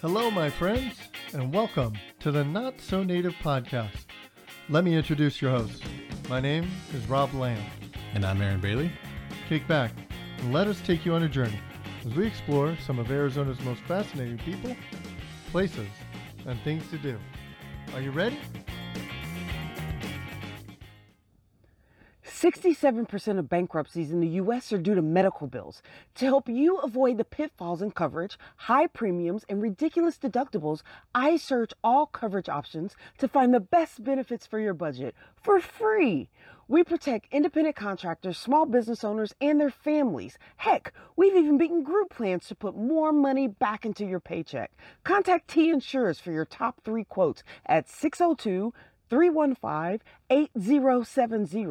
Hello, my friends, and welcome to the Not So Native podcast. Let me introduce your host. My name is Rob Lamb. And I'm Aaron Bailey. Kick back and let us take you on a journey as we explore some of Arizona's most fascinating people, places, and things to do. Are you ready? 67% of bankruptcies in the U.S. are due to medical bills. To help you avoid the pitfalls in coverage, high premiums, and ridiculous deductibles, I search all coverage options to find the best benefits for your budget for free. We protect independent contractors, small business owners, and their families. Heck, we've even beaten group plans to put more money back into your paycheck. Contact T Insurers for your top three quotes at 602 315 8070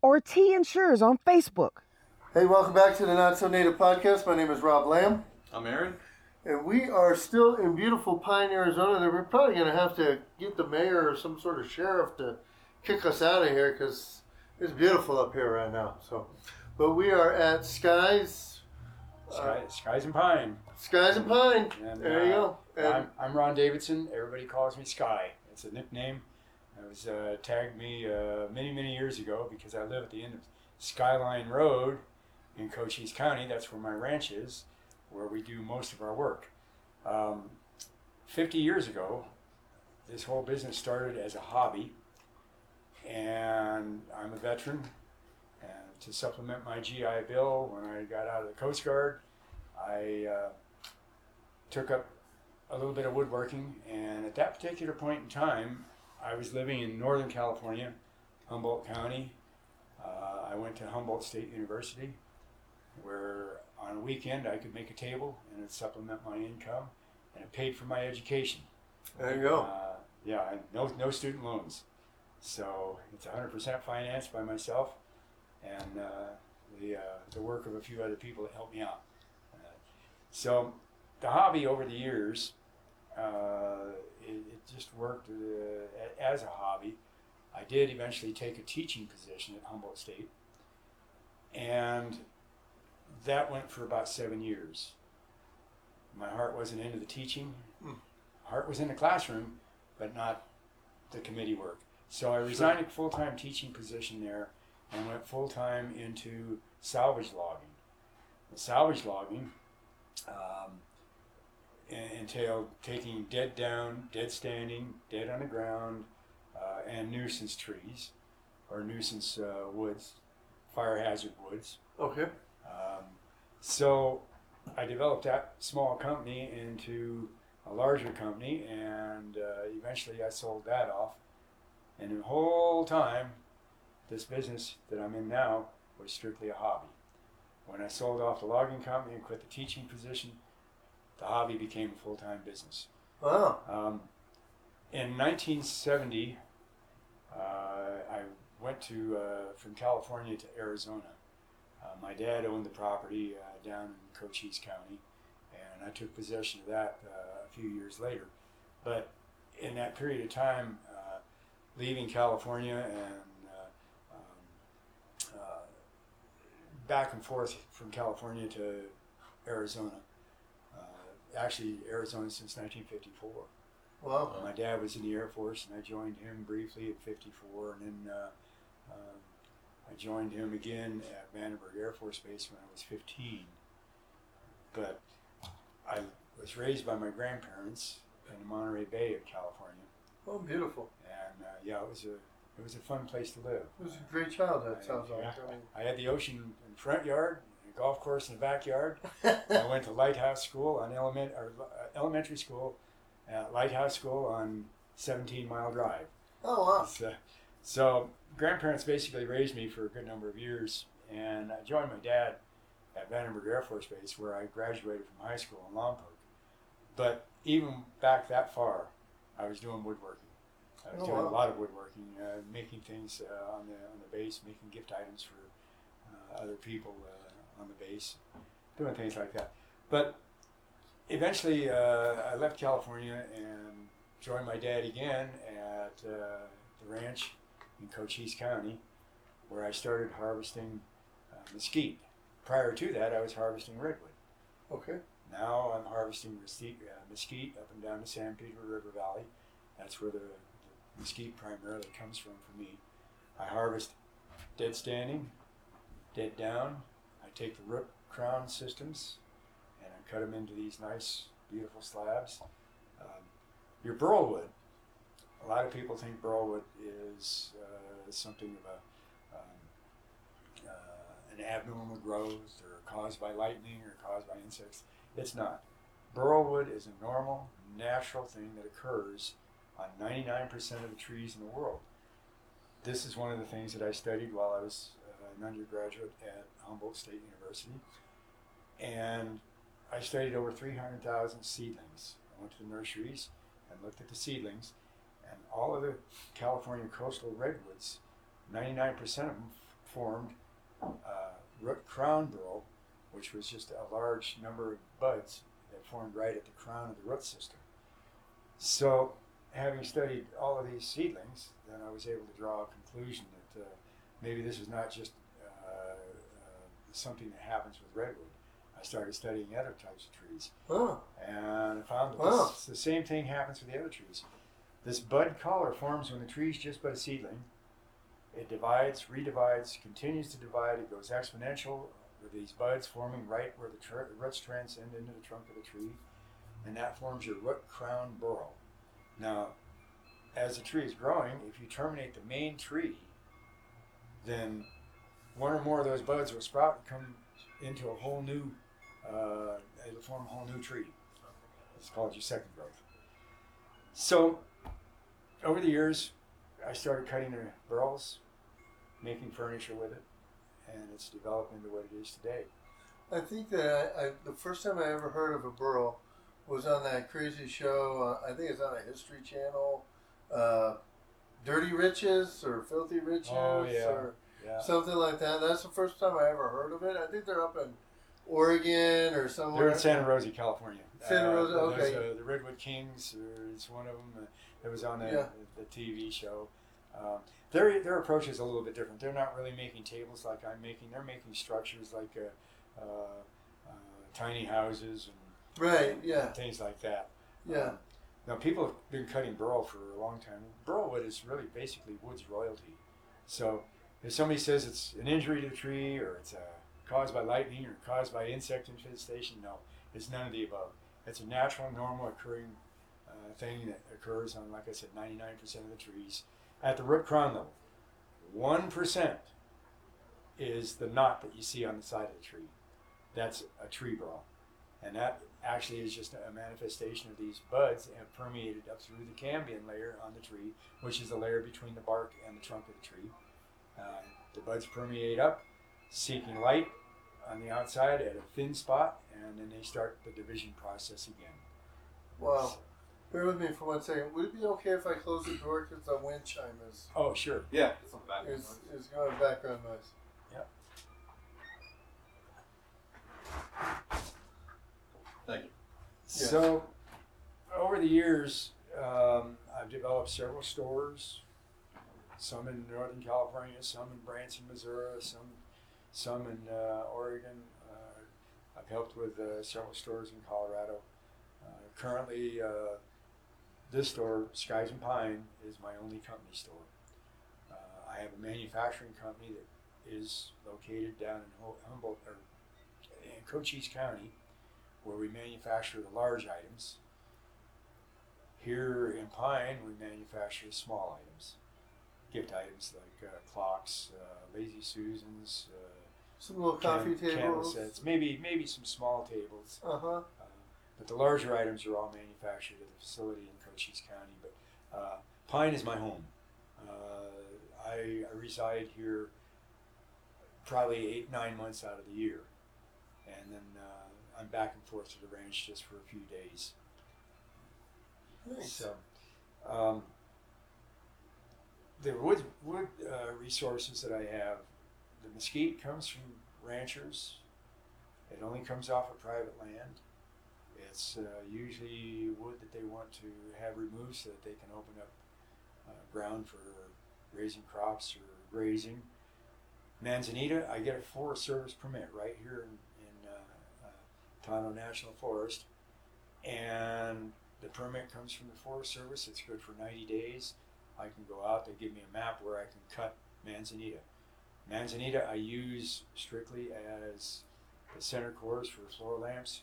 or T Insures on Facebook. Hey, welcome back to the Not So Native podcast. My name is Rob Lamb, I'm Aaron. and we are still in beautiful Pine, Arizona. That we're probably going to have to get the mayor or some sort of sheriff to kick us out of here because it's beautiful up here right now. So, but we are at Skies, Sky, Skies and Pine. Skies and Pine. And, there you uh, go. And I'm, I'm Ron Davidson. Everybody calls me Sky. It's a nickname. It was uh, tagged me uh, many, many years ago because I live at the end of Skyline Road in Cochise County. That's where my ranch is, where we do most of our work. Um, 50 years ago, this whole business started as a hobby, and I'm a veteran. And to supplement my GI Bill, when I got out of the Coast Guard, I uh, took up a little bit of woodworking, and at that particular point in time, I was living in Northern California, Humboldt County. Uh, I went to Humboldt State University, where on a weekend I could make a table and it'd supplement my income, and it paid for my education. there you go. Uh, yeah, no no student loans, so it's 100% financed by myself, and uh, the uh, the work of a few other people that helped me out. Uh, so the hobby over the years, uh, it, it just worked uh, as a hobby. I did eventually take a teaching position at Humboldt State, and that went for about seven years. My heart wasn't into the teaching. Heart was in the classroom, but not the committee work. So I resigned a full time teaching position there and went full time into salvage logging. The salvage logging um, en- entailed taking dead down, dead standing, dead on the ground, uh, and nuisance trees or nuisance uh, woods, fire hazard woods. Okay. Um, so I developed that small company into a larger company, and uh, eventually I sold that off. And the whole time, this business that I'm in now was strictly a hobby. When I sold off the logging company and quit the teaching position, the hobby became a full time business. Wow. Um, in 1970, uh, I went to uh, from California to Arizona. Uh, my dad owned the property uh, down in Cochise County, and I took possession of that uh, a few years later. But in that period of time, uh, leaving California and uh, um, uh, back and forth from California to Arizona, actually Arizona since 1954. Wow. My dad was in the Air Force, and I joined him briefly at 54, and then uh, um, I joined him again at Vandenberg Air Force Base when I was 15. But I was raised by my grandparents in the Monterey Bay of California, Oh, beautiful. and uh, yeah, it was a it was a fun place to live. It was a great childhood. Sounds like. I mean, I had the ocean in front yard, golf course in the backyard. I went to Lighthouse School on element or uh, elementary school, at Lighthouse School on 17 Mile Drive. oh wow. So, so grandparents basically raised me for a good number of years, and I joined my dad at Vandenberg Air Force Base, where I graduated from high school in Lompoc. But even back that far, I was doing woodworking. I was Oh, doing wow. a lot of woodworking, uh, making things uh, on the on the base, making gift items for uh, other people uh, on the base, doing things like that. But eventually, uh, I left California and joined my dad again at uh, the ranch in Cochise County, where I started harvesting uh, mesquite. Prior to that, I was harvesting redwood. Okay. Now I'm harvesting mesquite, uh, mesquite up and down the San Pedro River Valley. That's where the, the mesquite primarily comes from for me. I harvest dead standing, dead down. Take the root crown systems and I cut them into these nice, beautiful slabs. Um, your burl wood. A lot of people think burl wood is uh, something of a um, uh, an abnormal growth or caused by lightning or caused by insects. It's not. Burl wood is a normal, natural thing that occurs on 99% of the trees in the world. This is one of the things that I studied while I was an undergraduate at Humboldt State University. And I studied over 300,000 seedlings. I went to the nurseries and looked at the seedlings, and all of the California coastal redwoods, 99% of them formed uh, root crown burl, which was just a large number of buds that formed right at the crown of the root system. So, having studied all of these seedlings, then I was able to draw a conclusion that uh, maybe this is not just something that happens with redwood. I started studying other types of trees, Oh, and I found that Wow. this, the same thing happens with the other trees. This bud collar forms when the tree's just but a seedling. It divides, redivides, continues to divide. It goes exponential with these buds forming right where the, tr- the roots transcend into the trunk of the tree, and that forms your root crown burrow. Now, as the tree is growing, if you terminate the main tree, then one or more of those buds will sprout and come into a whole new, uh, it'll form a whole new tree. It's called your second growth. So, over the years, I started cutting the burls, making furniture with it, and it's developed into what it is today. I think that I, I, the first time I ever heard of a burl was on that crazy show. Uh, I think it's on a History Channel, uh, Dirty Riches or Filthy Riches Oh, yeah. or Yeah. something like that. That's the first time I ever heard of it. I think they're up in Oregon or somewhere. They're in Santa Rosa, California. Santa Rosa, there's, okay. Uh, the Redwood Kings uh, is one of them. Uh, that was on the, Yeah. the, TV show. Um, their their approach is a little bit different. They're not really making tables like I'm making. They're making structures like uh, uh, uh, tiny houses and Right. Yeah. things like that. Yeah. Um, now people have been cutting burl for a long time. Burl wood is really basically wood's royalty. So if somebody says it's an injury to the tree or it's uh, caused by lightning or caused by insect infestation, no, it's none of the above. It's a natural, normal occurring uh, thing that occurs on, like I said, 99% of the trees at the root crown level. One percent is the knot that you see on the side of the tree. That's a tree burl, and that actually is just a manifestation of these buds that have permeated up through the cambium layer on the tree, which is the layer between the bark and the trunk of the tree. Uh, the buds permeate up, seeking light on the outside at a thin spot, and then they start the division process again. Wow. Bear with me for one second. Would it be okay if I close the door because the wind chime is Oh, sure. Yeah, it's on the back. is, is going background noise? Yeah. Thank you. Yes. So, over the years, um, I've developed several stores. Some in Northern California, some in Branson, Missouri, some some in uh, Oregon. Uh, I've helped with uh, several stores in Colorado. Uh, currently, uh, this store, Skies and Pine, is my only company store. I have a manufacturing company that is located down in Humboldt or in Cochise County where we manufacture the large items. Here in Pine, we manufacture the small items, gift items like uh, clocks, uh, lazy susans, uh, Some little coffee can- candle tables. sets, maybe maybe some small tables. Uh huh. Uh, but the larger items are all manufactured at the facility in Cochise County. But uh, Pine is my home. Uh, I, I reside here probably eight, nine months out of the year. And then uh, I'm back and forth to the ranch just for a few days. Nice. So, um, the wood, wood uh, resources that I have, the mesquite comes from ranchers. It only comes off of private land. It's uh, usually wood that they want to have removed so that they can open up uh, ground for raising crops or grazing. Manzanita, I get a Forest Service permit right here in, in uh, uh, Tonto National Forest, and the permit comes from the Forest Service. It's good for 90 days. I can go out. They give me a map where I can cut manzanita. Manzanita I use strictly as the center cores for floor lamps,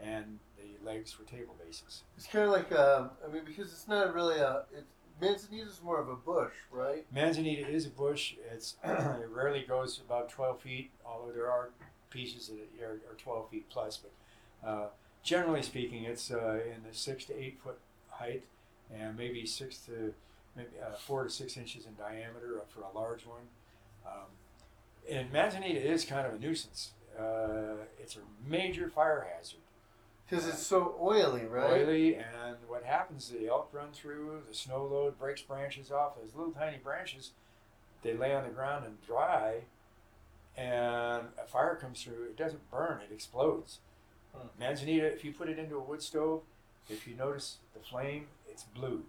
and the legs for table bases. It's kind of like um, I mean because it's not really a it's manzanita is more of a bush, right? Manzanita is a bush. It's it rarely goes about 12 feet, although there are pieces that are, are 12 feet plus. But uh, generally speaking, it's uh, in the six to eight foot height, and maybe six to maybe uh, four to six inches in diameter for a large one. Um, and manzanita is kind of a nuisance. Uh, it's a major fire hazard. Because it's so oily, right? Oily, and what happens? The elk run through. The snow load breaks branches off. Those little tiny branches, they lay on the ground and dry, and a fire comes through. It doesn't burn; it explodes. Hmm. Manzanita, if you put it into a wood stove, if you notice the flame, it's blue.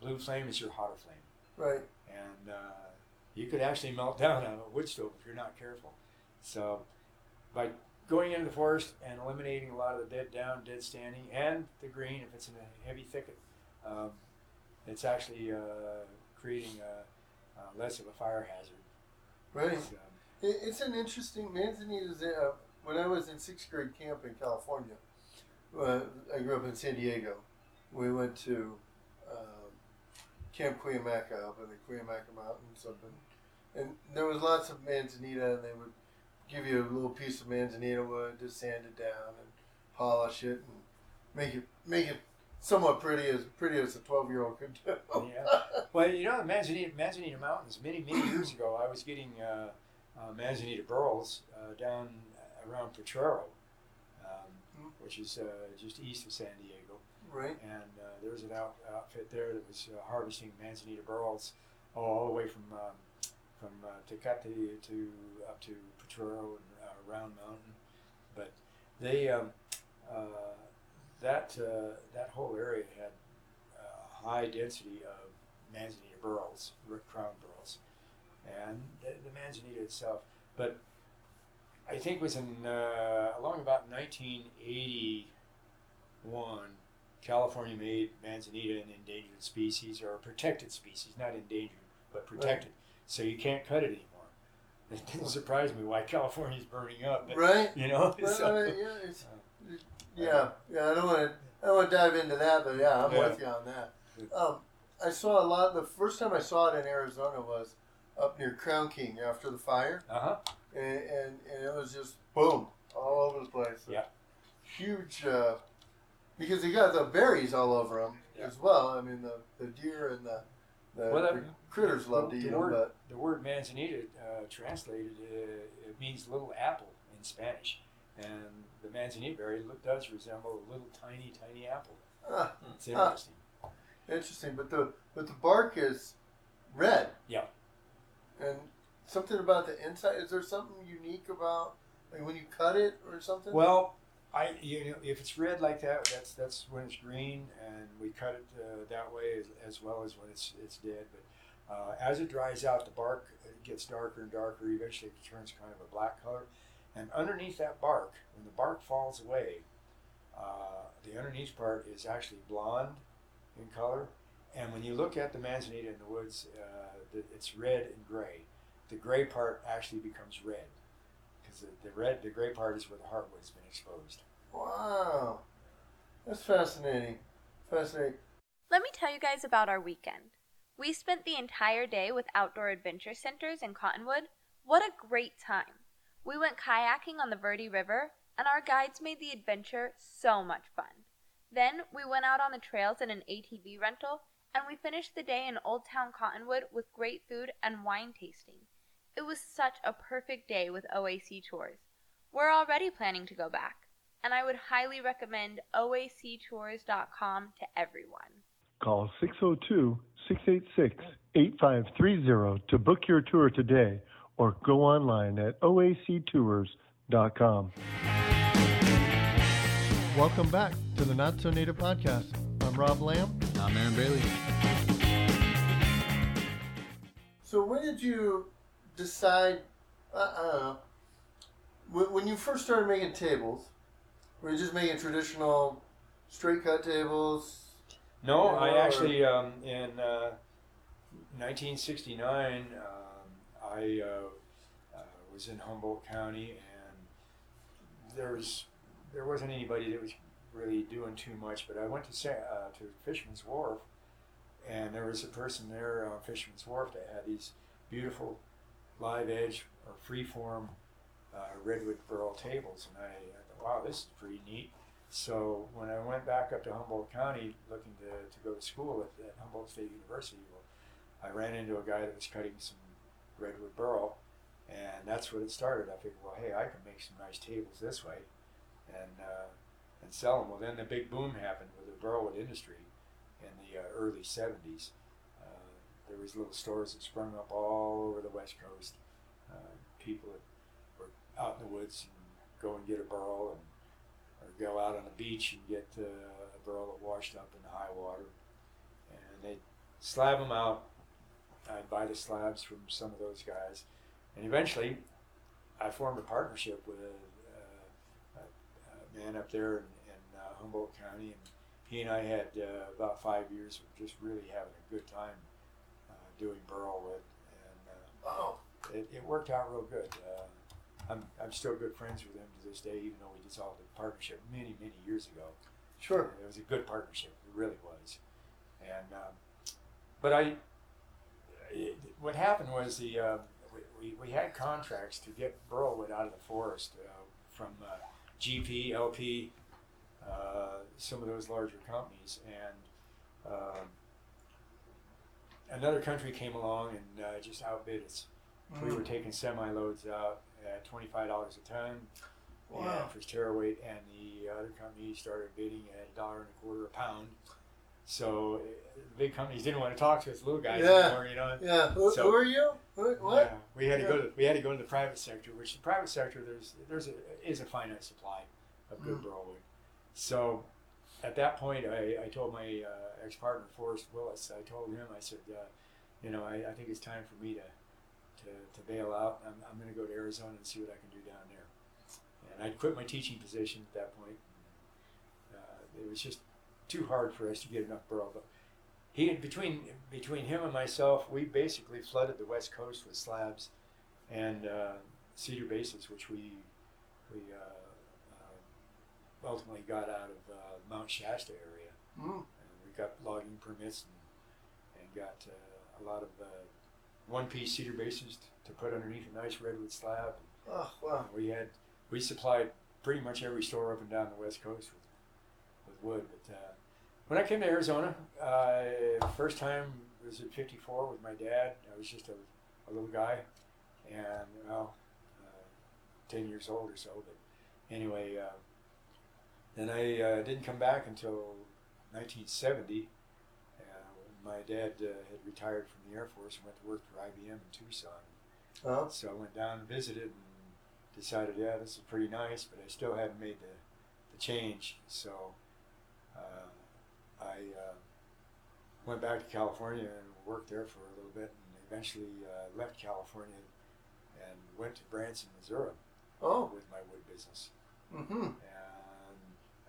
Blue flame is your hotter flame, Right. and uh, you could actually melt down on a wood stove if you're not careful. So, by going into the forest and eliminating a lot of the dead down, dead standing, and the green if it's in a heavy thicket, um, it's actually uh, creating a, uh, less of a fire hazard. Right. So, it's an interesting manzanita. Is uh, when I was in sixth grade camp in California. Uh, I grew up in San Diego. We went to Camp Cuyamaca up in the Cuyamaca Mountains up in, and there was lots of manzanita, and they would give you a little piece of manzanita wood to sand it down and polish it and make it make it somewhat pretty as pretty as a twelve year old could do. Yeah. Well, you know, the Manzanita, Manzanita Mountains, many, many years ago, I was getting uh, uh, Manzanita burls uh, down around Potrero, um, which is uh, just east of San Diego. right. And there was an out, outfit there that was uh, harvesting Manzanita burls all, all the way from um, from uh, Tecate to up to Potrero and uh, Round Mountain. But they um, uh, that uh, that whole area had a high density of Manzanita burls, crown burls, and the, the Manzanita itself. But I think it was in uh, along about 1981, California made Manzanita an endangered species or a protected species, not endangered, but protected. So you can't cut it anymore. It didn't surprise me why California's burning up. but, Right. You know. Well, so- yeah, it's, yeah, yeah. I don't want to. I don't want to dive into that, but yeah, I'm Yeah. with you on that. Um, I saw a lot. The first time I saw it in Arizona was up near Crown King after the fire, uh-huh. and and, and it was just boom all over the place. Yeah. Huge. Uh, because you got the berries all over them Yeah. as well. I mean, the, the deer and the, the, Well, the critters love to eat them, but The word manzanita uh, translated uh, it means little apple in Spanish, and the manzanita berry does resemble a little tiny, tiny apple. ah, It's interesting. interesting. But the but the bark is red. Yeah. And something about the inside. Is there something unique about like when you cut it or something? Well, I you know if it's red like that, that's that's when it's green, and we cut it uh, that way as, as well as when it's it's dead. But uh, as it dries out, the bark uh, gets darker and darker. Eventually, it turns kind of a black color, and underneath that bark, when the bark falls away, uh, the underneath part is actually blonde in color. And when you look at the manzanita in the woods, uh, the, it's red and gray. The gray part actually becomes red because the, the red, the gray part is where the heartwood's been exposed. wow, that's fascinating. Fascinating. Let me tell you guys about our weekend. We spent the entire day with Outdoor Adventure Centers in Cottonwood. What a great time! We went kayaking on the Verde River, and our guides made the adventure so much fun. Then we went out on the trails in an ATV rental, and we finished the day in Old Town Cottonwood with great food and wine tasting. It was such a perfect day with OAC tours. We're already planning to go back, and I would highly recommend oactours.com to everyone. Call 602 686 8530 to book your tour today or go online at oactours.com. Welcome back to the Not So Native Podcast. I'm Rob Lamb. I'm Aaron Bailey. So when did you decide? Uh, I don't know. When, when you first started making tables, Were you just making traditional straight cut tables? No, I or- actually um, in uh, 1969 um, I uh, uh, was in Humboldt County, and there was there wasn't anybody that was really doing too much. But I went to Sa- uh, to Fisherman's Wharf, and there was a person there on Fisherman's Wharf that had these beautiful live edge or freeform uh, redwood burl tables, and I, I thought, wow, this is pretty neat. So when I went back up to Humboldt County looking to, to go to school at, at Humboldt State University, well, I ran into a guy that was cutting some redwood burl, and that's what it started. I figured, well, hey, I can make some nice tables this way, and uh, and sell them. Well, then the big boom happened with the burlwood industry in the uh, early '70s. There was little stores that sprung up all over the West Coast. Uh, people that were out in the woods and go and get a burl and or go out on the beach and get uh, a burl that washed up in the high water, and they'd slab them out. I'd buy the slabs from some of those guys, and eventually, I formed a partnership with a, uh, a, a man up there in, in uh, Humboldt County, and he and I had uh, about five years of just really having a good time doing burl wood, and uh, Wow. it, it worked out real good. Uh, I'm, I'm still good friends with him to this day, even though we dissolved the partnership many, many years ago. Sure. It was a good partnership. It really was. And um, but I, it, what happened was the uh, we, we, we had contracts to get burlwood out of the forest uh, from uh, GP, LP, uh, some of those larger companies, and um, another country came along and uh, just outbid us. We were taking semi loads out at twenty five dollars a ton. Wow. For tare weight, and the other company started bidding at a dollar and a quarter a pound. So the big companies didn't want to talk to us little guys Yeah. anymore, you know. Yeah. Who, So- who are you? Who, what? Yeah, we had to go to we had to go to the private sector, which the private sector there's there's a is a finite supply of good Mm. burlwood. So at that point, I, I told my uh, ex partner Forrest Willis. I told him I said, uh, you know, I, I think it's time for me to to, to bail out. I'm, I'm going to go to Arizona and see what I can do down there. And I'd quit my teaching position at that point. Uh, it was just too hard for us to get enough burl. But he between between him and myself, we basically flooded the west coast with slabs and uh, cedar bases, which we we uh, ultimately got out of uh, Mount Shasta area. Mm. And we got logging permits and, and got uh, a lot of uh, one-piece cedar bases t- to put underneath a nice redwood slab. Oh, wow. And we had we supplied pretty much every store up and down the west coast with, with wood. But uh, when I came to Arizona, uh, first time was at 54 with my dad. I was just a, a little guy, and well, uh, 10 years old or so. But anyway, uh, then I uh, didn't come back until 1970. Uh, my dad uh, had retired from the Air Force and went to work for IBM in Tucson. Oh, So I went down and visited and decided, yeah, this is pretty nice, but I still hadn't made the, the change. So uh, I uh, went back to California and worked there for a little bit and eventually uh, left California and went to Branson, Missouri oh. with my wood business. Mm-hmm.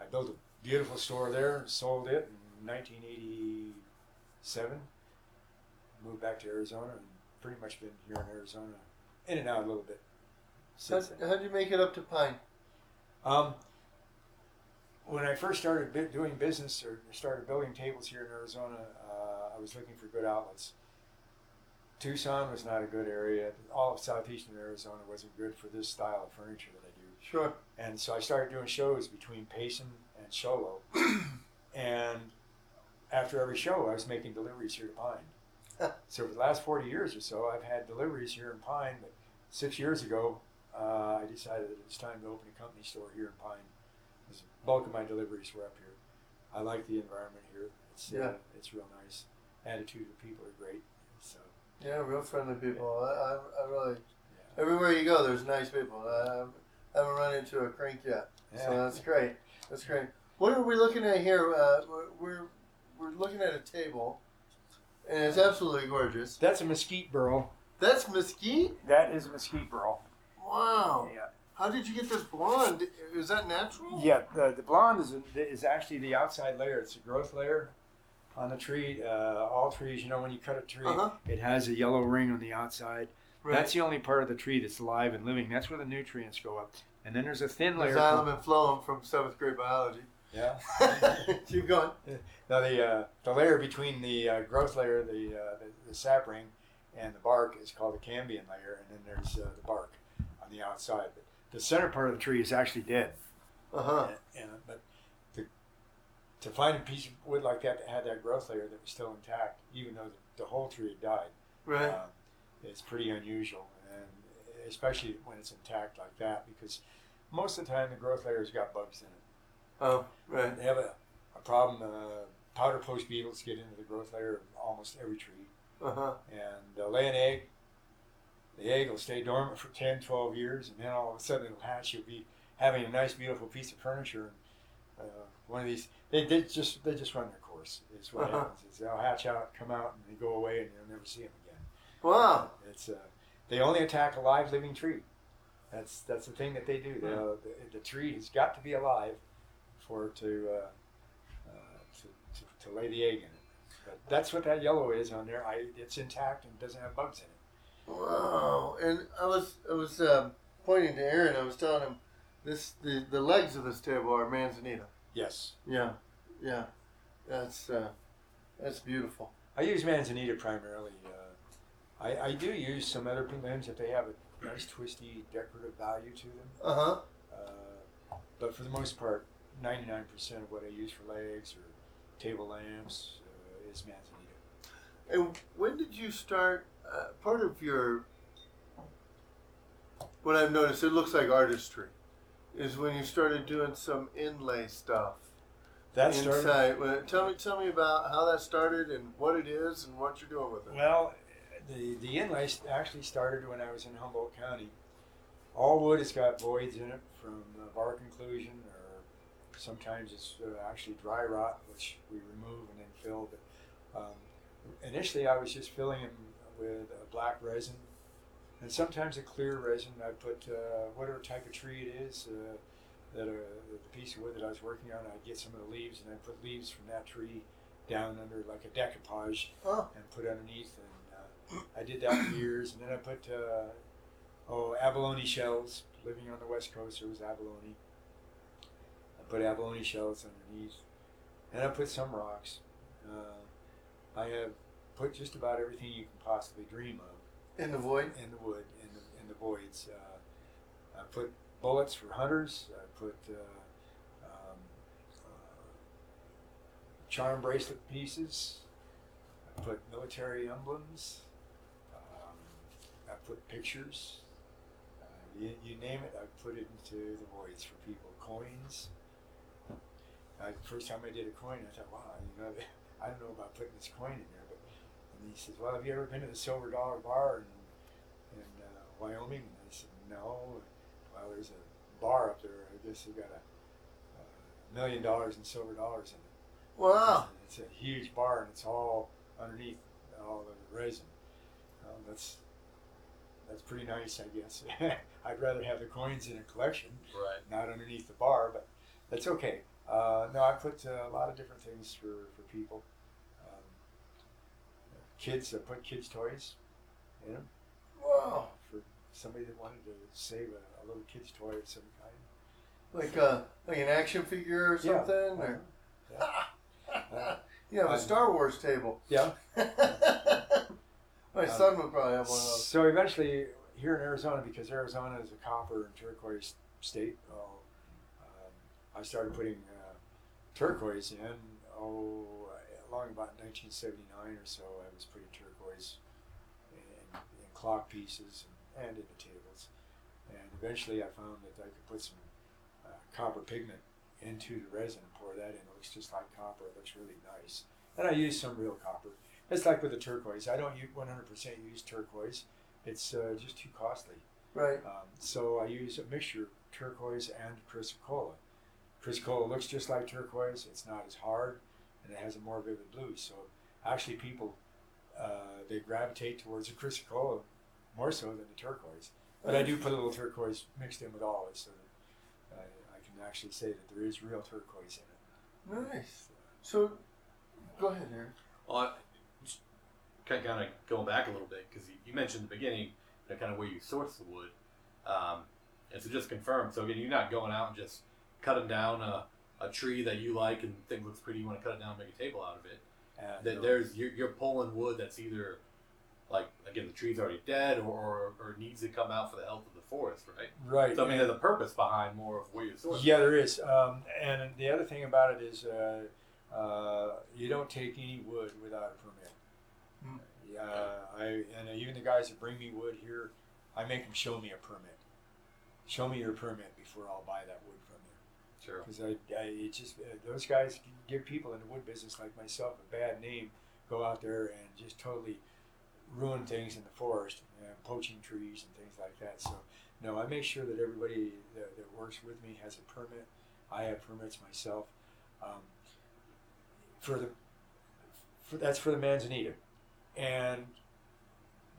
I built a beautiful store there, sold it in 1987, moved back to Arizona, and pretty much been here in Arizona, in and out a little bit How, since how'd you make it up to Pine? Um, when I first started doing business or started building tables here in Arizona, uh, I was looking for good outlets. Tucson was not a good area. All of southeastern Arizona wasn't good for this style of furniture that. Sure. And so I started doing shows between Payson and Show Low. and after every show, I was making deliveries here to Pine. so for the last 40 years or so, I've had deliveries here in Pine. But six years ago, uh, I decided that it was time to open a company store here in Pine. 'Cause The bulk of my deliveries were up here. I like the environment here. It's, Yeah. uh, it's real nice. Attitude of people are great. So Yeah, real friendly people. I, I, I really. yeah. Everywhere you go, there's nice people. I, I haven't run into a crank yet, so that's great. That's great. What are we looking at here? Uh, we're, we're we're looking at a table, and it's absolutely gorgeous. That's a mesquite burl. That's mesquite. That is a mesquite burl. Wow. Yeah. How did you get this blonde? Is that natural? Yeah, the, the blonde is, is actually the outside layer. It's a growth layer on the tree. Uh, all trees, you know, when you cut a tree, Uh-huh. it has a yellow ring on the outside. Right. That's the only part of the tree that's alive and living. That's where the nutrients go up. And then there's a thin layer. Xylem and phloem from seventh grade biology. Yeah. Keep going. Now the uh, the layer between the uh, growth layer, the, uh, the the sap ring, and the bark is called the cambium layer, and then there's uh, the bark on the outside. But the center part of the tree is actually dead. Uh huh. And, and, but the, to find a piece of wood like that that had that growth layer that was still intact, even though the, the whole tree had died, Right. It's pretty unusual, and especially when it's intact like that, because most of the time the growth layer's got bugs in it. oh, right. They have a, a problem. Uh, powder post beetles get into the growth layer of almost every tree, Uh huh. and they'll lay an egg. The egg will stay dormant for 10, 12 years, and then all of a sudden it'll hatch. You'll be having a nice, beautiful piece of furniture. And, uh, one of these, they, they just they just run their course. Is what Uh-huh. happens. Is they'll hatch out, come out, and they go away, and you'll never see them again. Wow. It's uh, they only attack a live, living tree. That's that's the thing that they do. They'll- The, the tree has got to be alive for to, uh, uh, to, to to lay the egg in it. But that's what that yellow is on there. I it's intact and doesn't have bugs in it. Wow. And I was I was um, pointing to Aaron. I was telling him this the, the legs of this table are manzanita. Yes, Yeah. Yeah. That's uh, that's beautiful. I use manzanita primarily. Uh, I I do use some other limbs if they have a nice twisty decorative value to them. Uh huh. Uh, but for the most part, 99% of what I use for legs or table lamps uh, is manzanita. And when did you start? Uh, part of your what I've noticed, it looks like artistry, is when you started doing some inlay stuff That started. inside. Well, tell me, tell me about how that started and what it is and what you're doing with it. Well, the the inlay actually started when I was in Humboldt County. All wood has got voids in it from bark inclusion, or sometimes it's uh, actually dry rot, which we remove and then fill. But um, initially, I was just filling them with a black resin, and sometimes a clear resin. I put uh, whatever type of tree it is. Uh, that uh, the piece of wood that I was working on, I'd get some of the leaves and I'd put leaves from that tree down under like a decoupage Oh, and put underneath. And I did that for years. And then I put uh, oh abalone shells. Living on the west coast, there was abalone. I put abalone shells underneath, and I put some rocks. Uh, I have put just about everything you can possibly dream of in the void. in the wood, in the in the voids. Uh, I put bullets for hunters. I put uh, um, uh, charm bracelet pieces. I put military emblems. Put pictures. Uh, you, you name it, I put it into the voids for people. Coins. I, first time I did a coin, I thought, wow, you know, I don't know about putting this coin in there, but and he says, well, have you ever been to the Silver Dollar Bar in, in uh, Wyoming? And I said, no. Well, there's a bar up there. I guess they've got a, a million dollars in silver dollars in it. Wow. It's a huge bar, and it's all underneath all the resin. Um, that's that's pretty nice, I guess. I'd rather have the coins in a collection, Right. not underneath the bar, but that's okay. Uh, no, I put uh, a lot of different things for, for people. Um, kids, I put kids' toys in them Wow. for somebody that wanted to save a, a little kid's toy of some kind. Like uh, like an action figure or Yeah. something, or Uh, you have a Um, Star Wars table. yeah. My Um, son would probably have one of those. So eventually, here in Arizona, because Arizona is a copper and turquoise state, oh, um, I started putting uh, turquoise in. Oh, along about 1979 or so, I was putting turquoise in, in clock pieces and, and in the tables. And eventually, I found that I could put some uh, copper pigment into the resin and pour that in. It looks just like copper. It looks really nice. And I use some real copper. It's like with the turquoise. I don't use 100% use turquoise. It's uh, just too costly. Right. Um, so I use a mixture of turquoise and chrysocolla. Chrysocolla looks just like turquoise. It's not as hard, and it has a more vivid blue. So actually, people uh, they gravitate towards the chrysocolla more so than the turquoise. But I do put a little turquoise mixed in with olives, so that I, I can actually say that there is real turquoise in it. Nice. So, go ahead, Aaron. Well, I- just kind of, going back a little bit because you, mentioned the beginning, you know, kind of where you source the wood, um, and so just confirm. So again, you're not going out and just cutting down a, a tree that you like and think looks pretty. You want to cut it down, and make a table out of it. That there's you're, you're pulling wood that's either like again the tree's already dead or, or, or needs to come out for the health of the forest, right? right. So I mean, and- there's a purpose behind more of where you source. Yeah, there is. Um, and the other thing about it is uh, uh, you don't take any wood without a permit. Yeah, I and even the guys that bring me wood here, I make them show me a permit. Show me your permit before I'll buy that wood from you. Sure. Because I, I it just uh, those guys give people in the wood business like myself a bad name. Go out there and just totally ruin things in the forest, and poaching trees and things like that. So no, I make sure that everybody that, that works with me has a permit. I have permits myself. Um, for the for, that's for the manzanita, and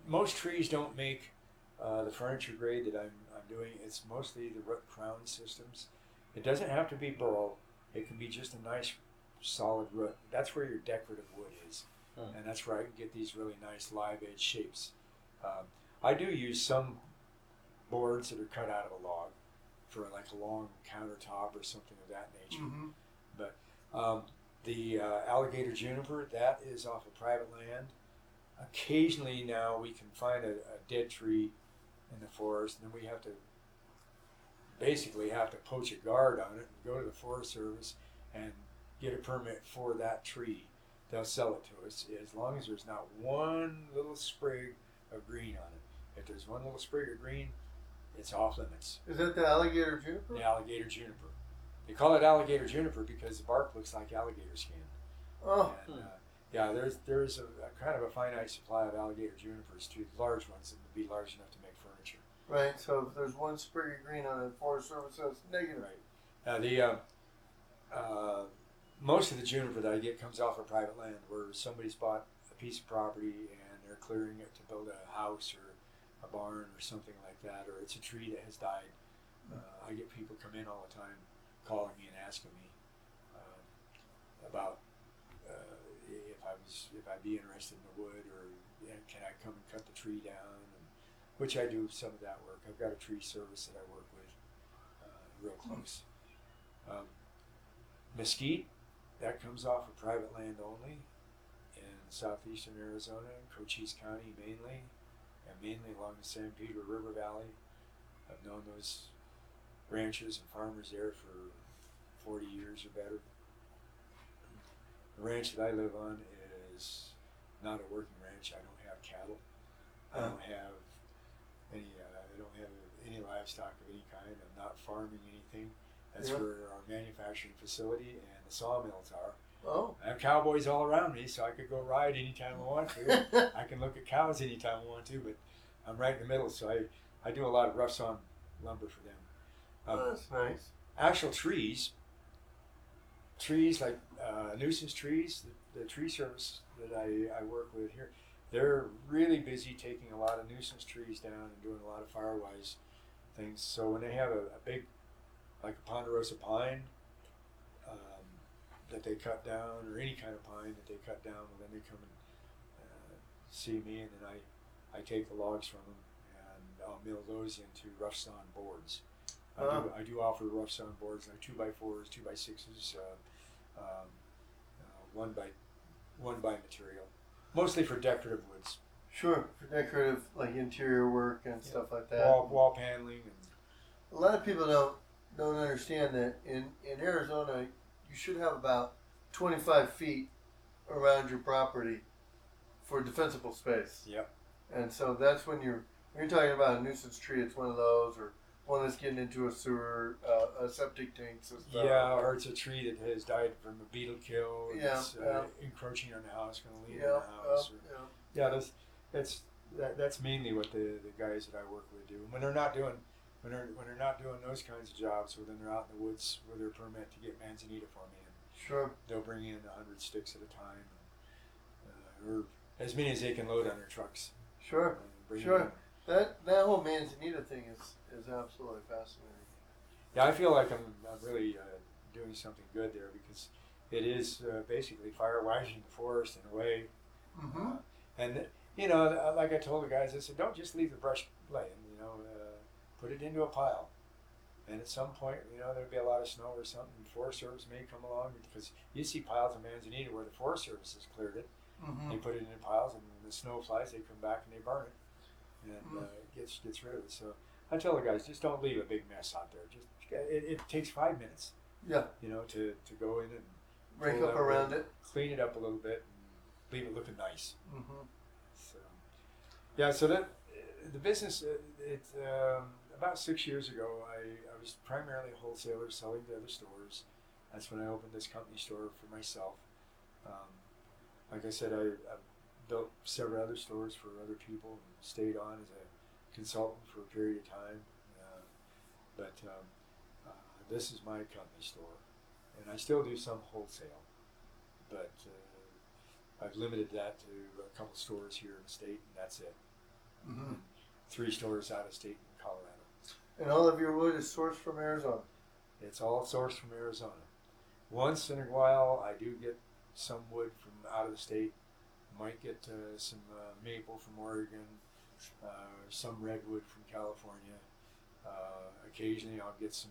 most trees don't make uh, the furniture grade that I'm, I'm doing. It's mostly the root crown systems. It doesn't have to be burl. It can be just a nice solid root. That's where your decorative wood is, Hmm. and that's where I can get these really nice live edge shapes. Um, I do use some boards that are cut out of a log for like a long countertop or something of that nature. Mm-hmm. Um, the uh, alligator juniper, that is off of private land. Occasionally now we can find a, a dead tree in the forest, and then we have to basically have to poach a guard on it and go to the Forest Service and get a permit for that tree. They'll sell it to us as long as there's not one little sprig of green on it. If there's one little sprig of green, it's off limits Is that the alligator juniper? the alligator juniper. They call it alligator juniper because the bark looks like alligator skin. Oh, And, uh, yeah, there's there's a, a kind of a finite supply of alligator junipers too, large ones that would be large enough to make furniture. right. So if there's one sprig of green on it, Forest Service says negative. Right. Now the uh, uh, most of the juniper that I get comes off of private land where somebody's bought a piece of property and they're clearing it to build a house or a barn or something like that, or it's a tree that has died. Uh, I get people come in all the time calling me and asking me uh, about if I was if I'd be interested in the wood or you know, can I come and cut the tree down, and, which I do some of that work. I've got a tree service that I work with uh, real close. Um, mesquite that comes off of private land only in southeastern Arizona, Cochise County mainly, and mainly along the San Pedro River Valley. I've known those ranchers and farmers there for 40 years or better. The ranch that I live on is not a working ranch. I don't have cattle. I don't have any. Uh, I don't have any livestock of any kind. I'm not farming anything. That's Yeah. where our manufacturing facility and the sawmills are. Oh. I have cowboys all around me, so I could go ride anytime I want to. I can look at cows anytime I want to, but I'm right in the middle, so I, I do a lot of rough sawn lumber for them. Um, Oh, that's nice. actual trees, trees like uh, nuisance trees, the, tree service that I, I work with here, they're really busy taking a lot of nuisance trees down and doing a lot of firewise things. So when they have a, a big, like a ponderosa pine, um, that they cut down, or any kind of pine that they cut down, well, then they come and uh, see me, and then I, I take the logs from them and I'll mill those into rough sawn boards. I, do, I do offer rough sawn boards like two by fours, two by sixes, uh, um, one by one by material, mostly for decorative woods, Sure, for decorative like interior work and stuff like that. wall wall paneling, and A lot of people don't don't understand that in in Arizona you should have about 25 feet around your property for defensible space. Yep. And so that's when you're when you're talking about a nuisance tree. It's one of those, or one that's getting into a sewer, uh, a septic tank system. yeah, or it's a tree that has died from a beetle kill, and Yeah, it's uh, yeah. encroaching on the house, going to lean yeah, the house. or, yeah, yeah, that's that's that, that's mainly what the, the guys that I work with do. When they're not doing when they're when they're not doing those kinds of jobs, well then they're out in the woods with their permit to get manzanita for me, and sure. they'll bring in a hundred sticks at a time, uh, or as many as they can load on their trucks. Sure. and Sure. That that whole Manzanita thing is is absolutely fascinating. Yeah, I feel like I'm, I'm really uh, doing something good there because it is uh, basically fire washing the forest in a way. Mm-hmm. And you know, uh, like I told the guys, I said, don't just leave the brush laying. You know, uh, put it into a pile. And at some point, you know, there'll be a lot of snow or something. Forest Service may come along because you see piles of manzanita where the Forest Service has cleared it. Mm-hmm. They put it in piles, and when the snow flies, they come back and they burn it, and Mm. uh, gets gets rid of it. So I tell the guys, just don't leave a big mess out there. Just it, it takes five minutes, Yeah, you know, to, to go in and rake up around it. clean it up a little bit and leave it looking nice. Mm-hmm. So, yeah, so that the business, uh, it um, about six years ago, I, I was primarily a wholesaler selling to other stores. That's when I opened this company store for myself. Um, like I said, I, I built several other stores for other people and stayed on as a consultant for a period of time. Uh, but um, uh, this is my company store, and I still do some wholesale, but uh, I've limited that to a couple stores here in the state, and that's it. Mm-hmm. Three stores out of state in Colorado. And all of your wood is sourced from Arizona. It's all sourced from Arizona. Once in a while, I do get some wood from out of the state. Might get uh, some uh, maple from Oregon, uh, some redwood from California. Uh, occasionally, I'll get some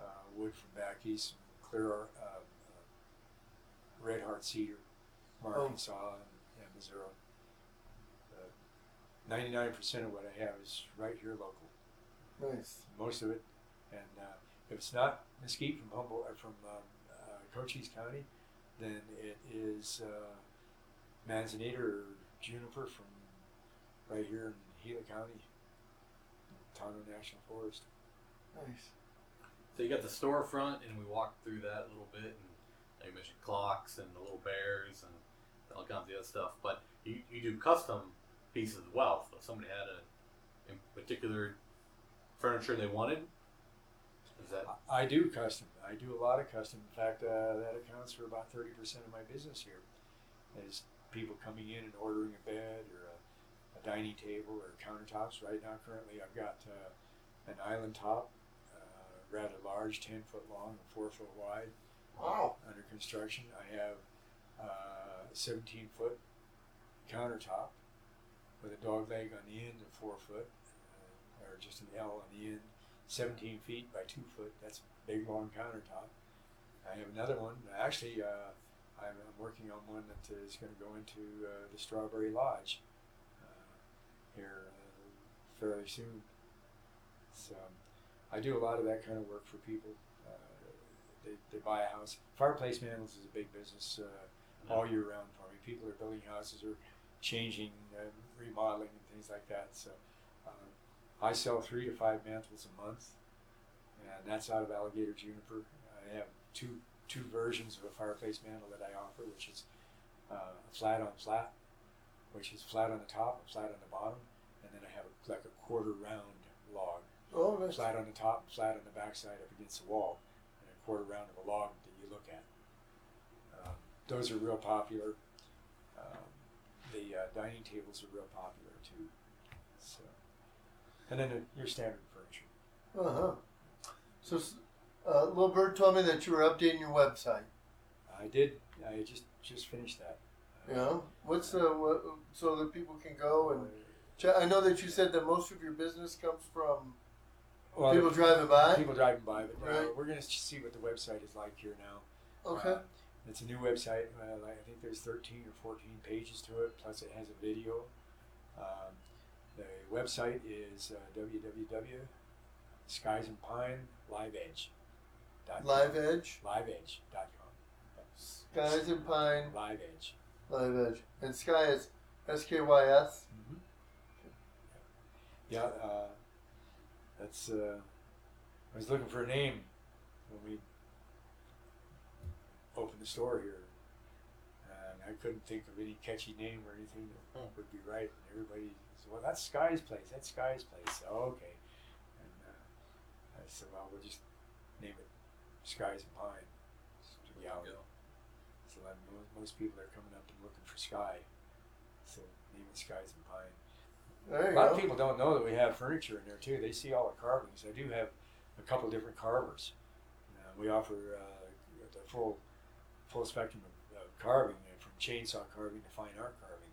uh, wood from back east, some clear red heart cedar from Oh. Arkansas and, and Missouri. Ninety-nine percent of what I have is right here local Nice. most of it. And uh, if it's not mesquite from Humboldt or from um, uh, Cochise County, then it is uh, manzanita or juniper from right here in Gila County, Tonto National Forest. Nice. So you got the storefront, and we walked through that a little bit, and like you mentioned clocks and the little bears and all kinds of other stuff. But you, you do custom pieces as well. So if somebody had a in particular furniture they wanted, is that I I do custom. I do a lot of custom. In fact, uh, that accounts for about thirty percent of my business here. Is people coming in and ordering a bed or a, a dining table or countertops. Right now, currently, I've got uh, an island top, uh, rather large, ten foot long and four foot wide, Wow. under construction. I have uh, a seventeen foot countertop with a dog leg on the end and four foot, uh, or just an L on the end. 17 feet by 2 foot. That's a big, long countertop. I have another one. Actually, uh, I'm, working on one that is going to go into uh, the Strawberry Lodge uh, here uh, fairly soon. So I do a lot of that kind of work for people. Uh, they, they buy a house. Fireplace mantles is a big business uh, all year round for me. People are building houses or changing, uh, remodeling, and things like that. So uh, I sell three to five mantles a month, and that's out of alligator juniper. I have two two versions of a fireplace mantle that I offer, which is uh, flat on flat, which is flat on the top and flat on the bottom, and then I have a, like a quarter round log, Oh, nice. flat on the top, flat on the backside up against the wall, and a quarter round of a log that you look at. Um, those are real popular. Um, the uh, dining tables are real popular too. So, and then the, your standard furniture. Uh huh. So, uh, Little Bird told me that you were updating your website. I did. I just just finished that. Know, what's the what, so that people can go and check. I know that you said that most of your business comes from Well, people driving by. people driving by, but uh, we're going to see what the website is like here now. Okay. Uh, it's a new website. Uh, I think there's 13 or 14 pages to it, plus it has a video. Um, the website is uh. Live Edge, Liveedge.com. Skies and Pine, Live Edge. Live Edge, and Sky is S K Y S. Mm-hmm. Yeah, uh, that's. Uh, I was looking for a name when we opened the store here, and I couldn't think of any catchy name or anything that Hmm. would be right. And everybody said, "Well, that's Sky's place. That's Sky's place." Oh, okay. And uh, I said, "Well, we'll just it Skies and Pine." So, yeah, There you go. so most, most people are coming up and looking for Sky, so name it Skies and Pine. There A lot go. of people don't know that we have furniture in there too. They see all the carvings. I do have a couple different carvers. Uh, we offer uh, the full full spectrum of, of carving, uh, from chainsaw carving to fine art carving.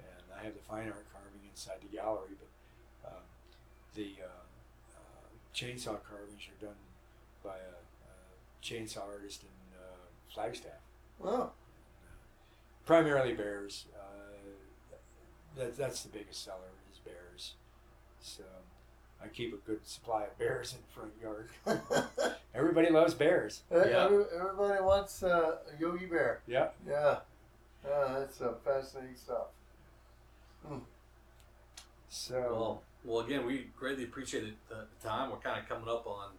And I have the fine art carving inside the gallery, but um, the uh, uh, chainsaw carvings are done by a, a chainsaw artist in uh, Flagstaff Wow. primarily bears. Uh, that, that's the biggest seller is bears. So I keep a good supply of bears in the front yard. Everybody loves bears. Yeah. everybody wants uh, a Yogi Bear. Yeah. Yeah. Yeah, that's uh, fascinating stuff. So Well, well, again, we greatly appreciate the, the time. We're kind of coming up on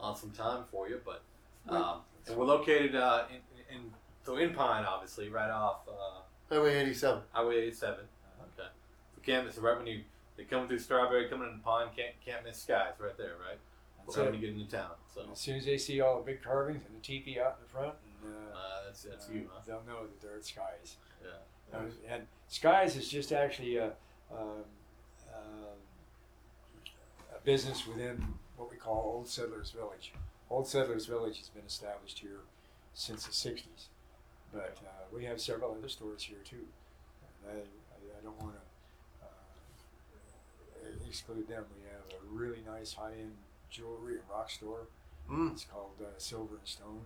on some time for you, but um, and we're located uh, in, in so in Pine, obviously, right off uh, Highway 87. Highway 87. Okay, so can't miss right when you they come through Strawberry, coming into Pine, can't can't miss skies right there, right? that's right it. when you get into town. So as soon as they see all the big carvings and the teepee out in the front, and, uh, uh, that's that's uh, you, huh? they'll know that they're at Skies. Yeah. Uh, and Skies is just actually a, um, um, a business within what we call Old Settlers Village. Old Settlers Village has been established here since the 60s, but uh, we have several other stores here too. I, I, I don't want to uh, exclude them. We have a really nice high-end jewelry and rock store. Mm. It's called uh, Silver and Stone.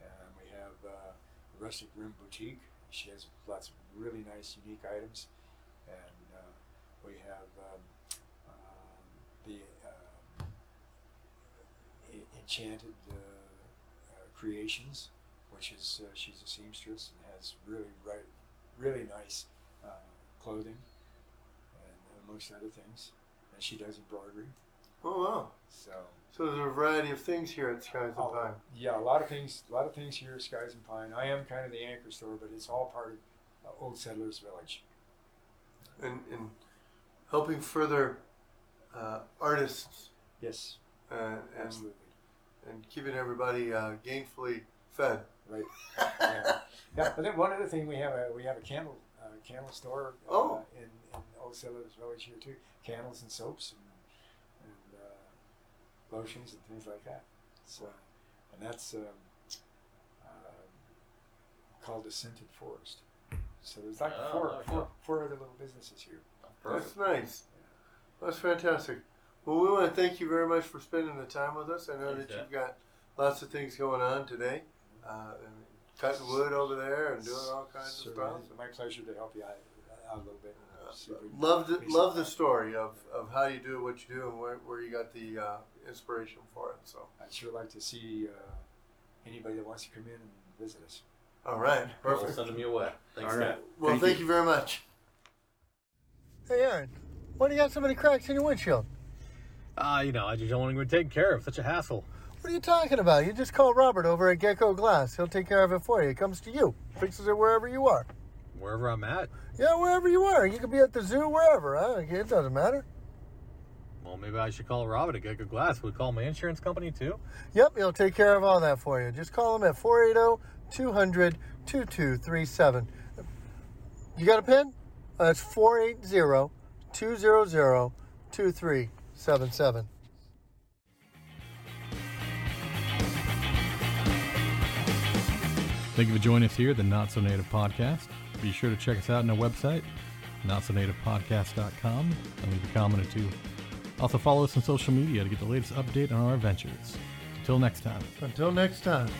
And we have uh, Rustic Rim Boutique. She has lots of really nice, unique items. And uh, we have um, the uh, E- Enchanted uh, uh, Creations, which is uh, she's a seamstress and has really right, really nice uh, clothing and amongst other things. And she does embroidery. Oh, wow. So. So there's a variety of things here at Skies and Oh, Pine. Yeah, a lot of things. A lot of things here at Skies and Pine. I am kind of the anchor store, but it's all part of Old Settlers Village. And, and helping further uh, artists Yes, uh, and, absolutely. And keeping everybody uh, gainfully fed. Right. Yeah. yeah. But then one other thing we have a we have a candle uh, candle store. Uh, Oh. In, in Old Settlers Village here too. Candles and soaps and, and uh, lotions and things like that. So, and that's um, um called the Scented Forest. So there's like Oh, four, there we four, four other little businesses here. That's nice. That's fantastic. Well, we want to thank you very much for spending the time with us. I know Thanks, that you've got lots of things going on today, uh, and cutting wood over there and doing all kinds So of stuff. It's my pleasure to help you out, out a little bit. See if we can Love the, make love some- the story of, of how you do what you do and where, where you got the uh, inspiration for it. So, I'd sure like to see uh, anybody that wants to come in and visit us. all right, We'll perfect. send them your way. Thanks, All right. Scott. Well, Thank thank, you. you. very much. Hey, Aaron, why do you got so many cracks in your windshield? Uh, you know, I just don't want to get taken care of. Such a hassle. What are you talking about? You just call Robert over at Gecko Glass. He'll take care of it for you. It comes to you, fixes it wherever you are. Wherever I'm at. Yeah, wherever you are. You could be at the zoo, wherever. Huh? It doesn't matter. Well, maybe I should call Robert at Gecko Glass. Would call my insurance company too. Yep, he'll take care of all that for you. Just call him at 480 200 2237. You got a pen? Uh, That's 480 200 2377. Thank you for joining us here at the Not So Native Podcast. Be sure to check us out on our website, notsonativepodcast.com, and leave a comment or two. Also, follow us on social media to get the latest update on our adventures. Until next time. Until next time.